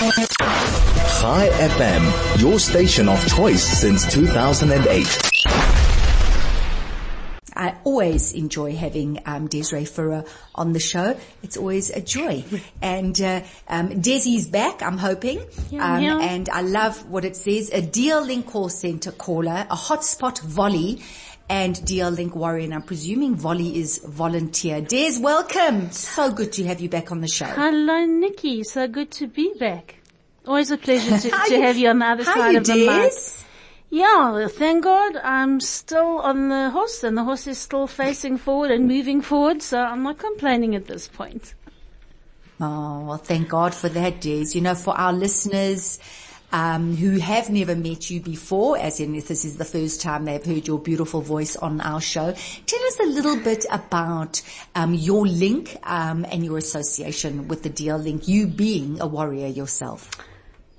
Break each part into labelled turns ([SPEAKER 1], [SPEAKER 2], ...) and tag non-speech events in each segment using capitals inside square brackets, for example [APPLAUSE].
[SPEAKER 1] Chai FM, your station of choice since 2008.
[SPEAKER 2] I always enjoy having um, Desirée Firer on the show. It's always a joy. [LAUGHS] And uh, um, Desi's back, I'm hoping.
[SPEAKER 3] Yeah,
[SPEAKER 2] um,
[SPEAKER 3] yeah.
[SPEAKER 2] And I love what it says. A DL Link call center caller, a hotspot volley, and DL Link warrior. And I'm presuming volley is volunteer. Des, welcome. So good to have you back on the show.
[SPEAKER 3] Hello, Nikki. So good to be back. Always a pleasure to, [LAUGHS] to
[SPEAKER 2] you-
[SPEAKER 3] have you on the other side of the mic. Yeah, well, thank God I'm still on the horse and the horse is still facing forward and moving forward, so I'm not complaining at this point.
[SPEAKER 2] Oh, well, thank God for that, Des. You know, for our listeners, um, who have never met you before, as in if this is the first time they've heard your beautiful voice on our show, tell us a little bit about um, your link um, and your association with the DL Link, you being a warrior yourself.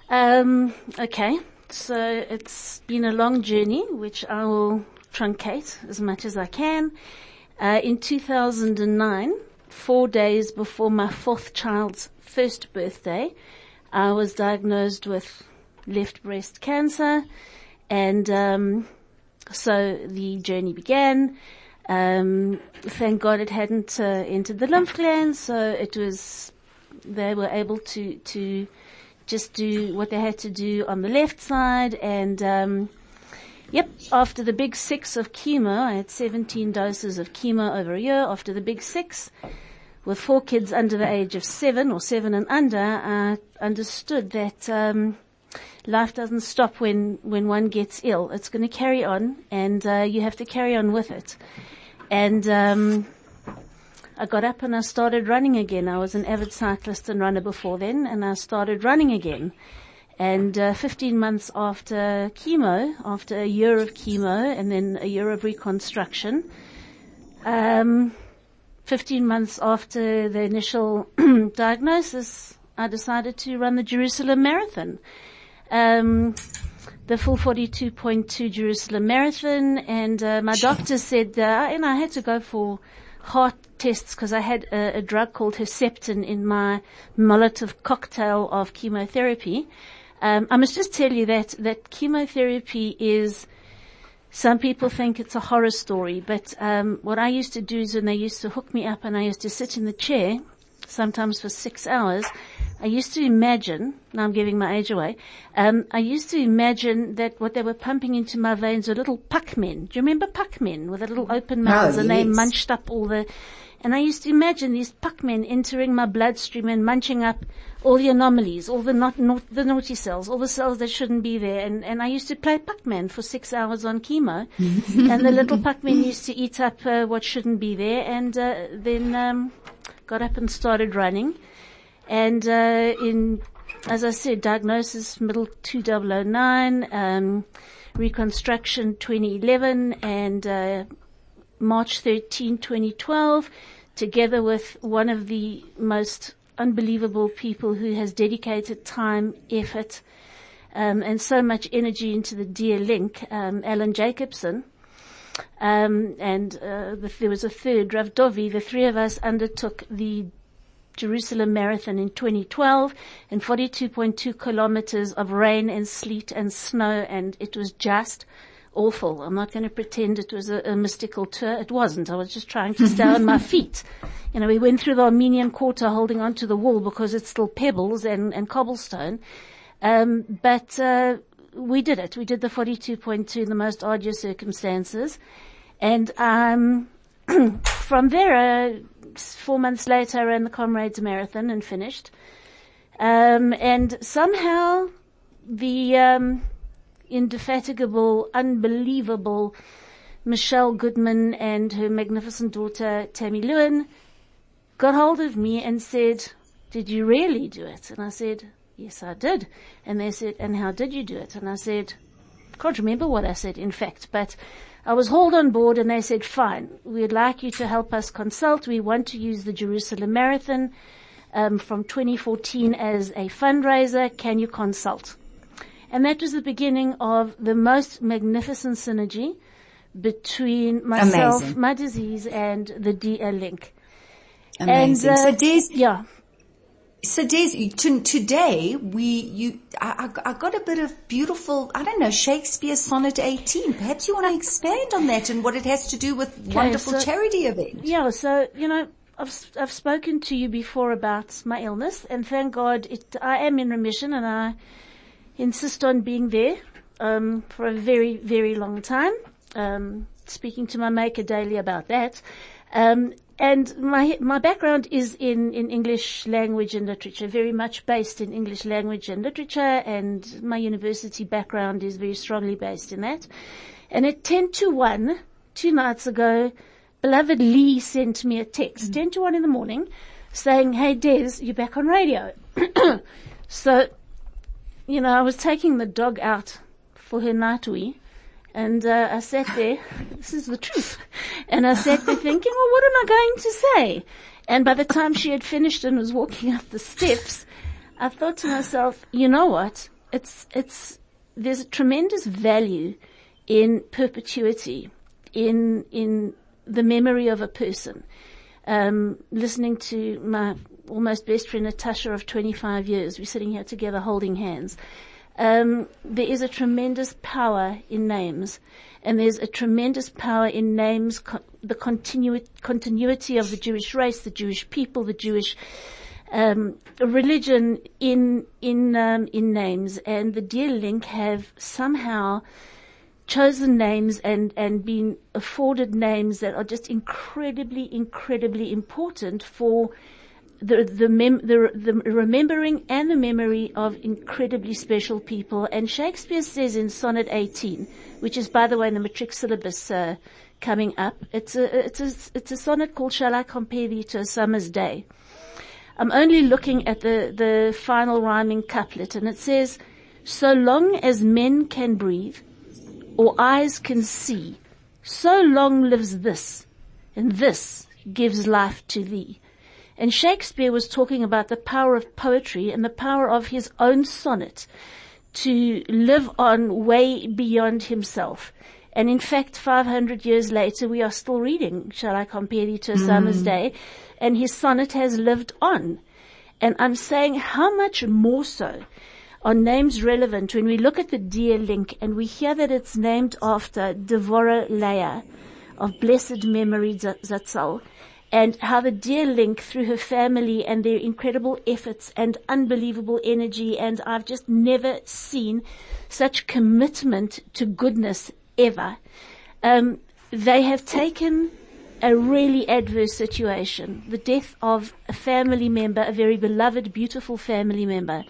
[SPEAKER 3] Um, okay. So it's been a long journey, which I will truncate as much as I can. Uh, in 2009, four days before my fourth child's first birthday, I was diagnosed with left breast cancer. And, um, so the journey began. Um, thank God it hadn't uh, entered the lymph glands, so it was, they were able to, to just do what they had to do on the left side. And um, yep after the big six of chemo i had 17 doses of chemo over a year. After the big six with four kids under the age of seven or seven and under i understood that um, life doesn't stop when when one gets ill it's going to carry on and uh, you have to carry on with it and um, I got up and I started running again. I was an avid cyclist and runner before then, and I started running again. And uh, 15 months after chemo, after a year of chemo and then a year of reconstruction, um, 15 months after the initial [CLEARS THROAT] diagnosis, I decided to run the Jerusalem Marathon. Um, the full 42.2 Jerusalem Marathon, and uh, my doctor said, uh, and I had to go for heart tests because I had a, a drug called Herceptin in my Molotov cocktail of chemotherapy. Um, I must just tell you that that chemotherapy is. Some people think it's a horror story, but um, what I used to do is when they used to hook me up and I used to sit in the chair, sometimes for six hours, I used to imagine, now I'm giving my age away, um, I used to imagine that what they were pumping into my veins were little Pac-Men. Do you remember Pac-Men with the little open mouths and they munched up all the, and I used to imagine these Pac-Men entering my bloodstream and munching up all the anomalies, all the not, not the naughty cells, all the cells that shouldn't be there. And, and I used to play Pac-Man for six hours on chemo. [LAUGHS] and the little Pac-Men used to eat up uh, what shouldn't be there and uh, then um, got up and started running. And uh, in, as I said, diagnosis middle 2009, um, reconstruction 2011, and uh, March 13, 2012, together with one of the most unbelievable people who has dedicated time, effort, um, and so much energy into the DL Link, um, Alan Jacobson. Um, and uh, the, there was a third, Rav Dovi. The three of us undertook the Jerusalem Marathon in 2012 and 42.2 kilometers of rain and sleet and snow and it was just awful. I'm not going to pretend it was a, a mystical tour. It wasn't. I was just trying to stay on my [LAUGHS] feet. You know, we went through the Armenian quarter holding onto the wall because it's still pebbles and, and cobblestone. Um, but, uh, we did it. We did the 42.2 in the most arduous circumstances. And, um, [CLEARS THROAT] from there, uh, four months later, I ran the Comrades Marathon and finished. Um, and somehow the um, indefatigable, unbelievable Michelle Goodman and her magnificent daughter Tammy Lewin got hold of me and said, "Did you really do it?" And I said, "Yes, I did." And they said, "And how did you do it?" And I said, "Can't remember what I said, in fact, but." I was hauled on board and they said, fine, we'd like you to help us consult. We want to use the Jerusalem Marathon um, from 2014 as a fundraiser. Can you consult? And that was the beginning of the most magnificent synergy between myself,
[SPEAKER 2] Amazing.
[SPEAKER 3] my disease, and the DL link.
[SPEAKER 2] Amazing.
[SPEAKER 3] And, uh,
[SPEAKER 2] so Des,
[SPEAKER 3] Yeah.
[SPEAKER 2] So Des, to, today we, you, I, I, I got a bit of beautiful, I don't know, Shakespeare Sonnet 18. Perhaps you want to expand on that and what it has to do with wonderful
[SPEAKER 3] so-
[SPEAKER 2] charity event.
[SPEAKER 3] Yeah, so, you know, I've, I've spoken to you before about my illness and thank God it, I am in remission and I insist on being there, um, for a very, very long time. Um, speaking to my maker daily about that. Um, and my, my background is in, in English language and literature, very much based in English language and literature and my university background is very strongly based in that. And at 10 to 1, two nights ago, beloved Lee sent me a text, mm. 10 to 1 in the morning, saying, hey Des, you're back on radio. [COUGHS] so, you know, I was taking the dog out for her night wee, and uh, I sat there, this is the truth, and I sat there thinking, well, what am I going to say? And by the time she had finished and was walking up the steps, I thought to myself, you know what? It's, it's, there's a tremendous value in perpetuity, in, in the memory of a person. Um, listening to my almost best friend Natasha of 25 years, we're sitting here together holding hands. Um, there is a tremendous power in names, and there's a tremendous power in names, co- the continu- continuity of the Jewish race, the Jewish people, the Jewish um, religion in in um, in names, and the DL Link have somehow chosen names and and been afforded names that are just incredibly, incredibly important for the the, mem- the the remembering and the memory of incredibly special people. And Shakespeare says in Sonnet 18, which is by the way in the matric syllabus uh, coming up, it's a it's a it's a sonnet called "Shall I Compare Thee to a Summer's Day." I'm only looking at the the final rhyming couplet, and it says, "So long as men can breathe, or eyes can see, so long lives this, and this gives life to thee." And Shakespeare was talking about the power of poetry and the power of his own sonnet to live on way beyond himself. And in fact, 500 years later, we are still reading, shall I compare thee to a summer's mm. day? And his sonnet has lived on. And I'm saying how much more so are names relevant when we look at the DL Link and we hear that it's named after Devorah Leah of blessed memory Zatzal and how the DL Link through her family and their incredible efforts and unbelievable energy and I've just never seen such commitment to goodness ever. Um, they have taken a really adverse situation, the death of a family member, a very beloved, beautiful family member,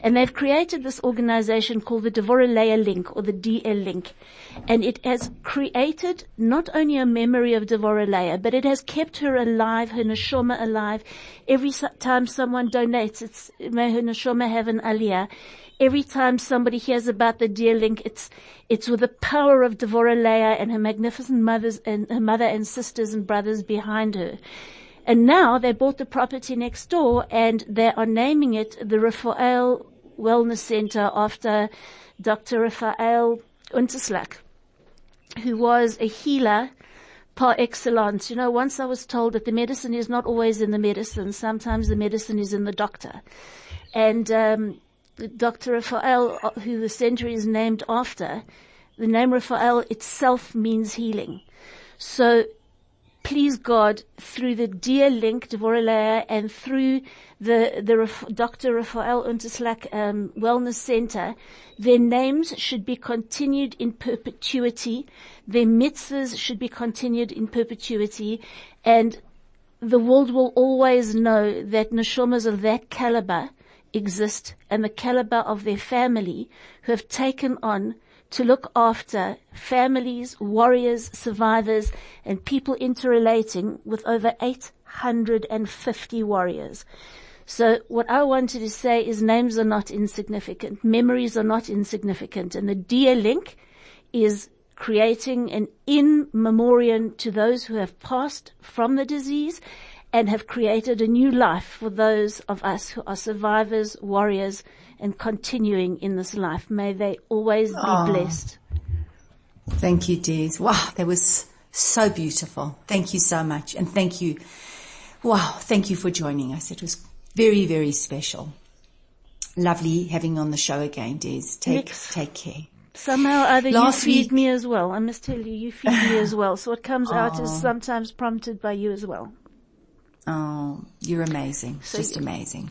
[SPEAKER 3] and they've created this organization called the Devorah Leah Link or the DL Link, and it has created not only a memory of Devorah Leah, but it has kept her alive, her neshama alive. Every time someone donates, it's may her neshama have an aliyah every time somebody hears about the DL Link, it's, it's with the power of Devorah Leah and her magnificent mothers and her mother and sisters and brothers behind her. And now they bought the property next door and they are naming it the Raphael Wellness Center after Dr. Raphael Unterslak, who was a healer par excellence. You know, once I was told that the medicine is not always in the medicine. Sometimes the medicine is in the doctor. And, um, Dr. Raphael, uh, who the center is named after, the name Raphael itself means healing. So please God, through the DL Link, Devorah and through the, the Dr. Raphael Unterslak um, Wellness Center, their names should be continued in perpetuity. Their mitzvahs should be continued in perpetuity. And the world will always know that neshamas of that caliber exist and the caliber of their family who have taken on to look after families, warriors, survivors, and people interrelating with over 850 warriors. So what I wanted to say is names are not insignificant. Memories are not insignificant. And the DL Link is creating an in memoriam to those who have passed from the disease and have created a new life for those of us who are survivors, warriors, and continuing in this life. May they always be
[SPEAKER 2] Aw.
[SPEAKER 3] blessed.
[SPEAKER 2] Thank you, Des. Wow, that was so beautiful. Thank you so much. And thank you. Wow, thank you for joining us. It was Very, very special. Lovely having you on the show again, Des. Take,
[SPEAKER 3] Yes.
[SPEAKER 2] take care.
[SPEAKER 3] Somehow or other
[SPEAKER 2] Last
[SPEAKER 3] you feed
[SPEAKER 2] week-
[SPEAKER 3] me as well. I must tell you, you feed me as well. So what comes out is
[SPEAKER 2] Oh. Ah.
[SPEAKER 3] sometimes prompted by you as well.
[SPEAKER 2] Oh, you're amazing.
[SPEAKER 3] So
[SPEAKER 2] Just amazing.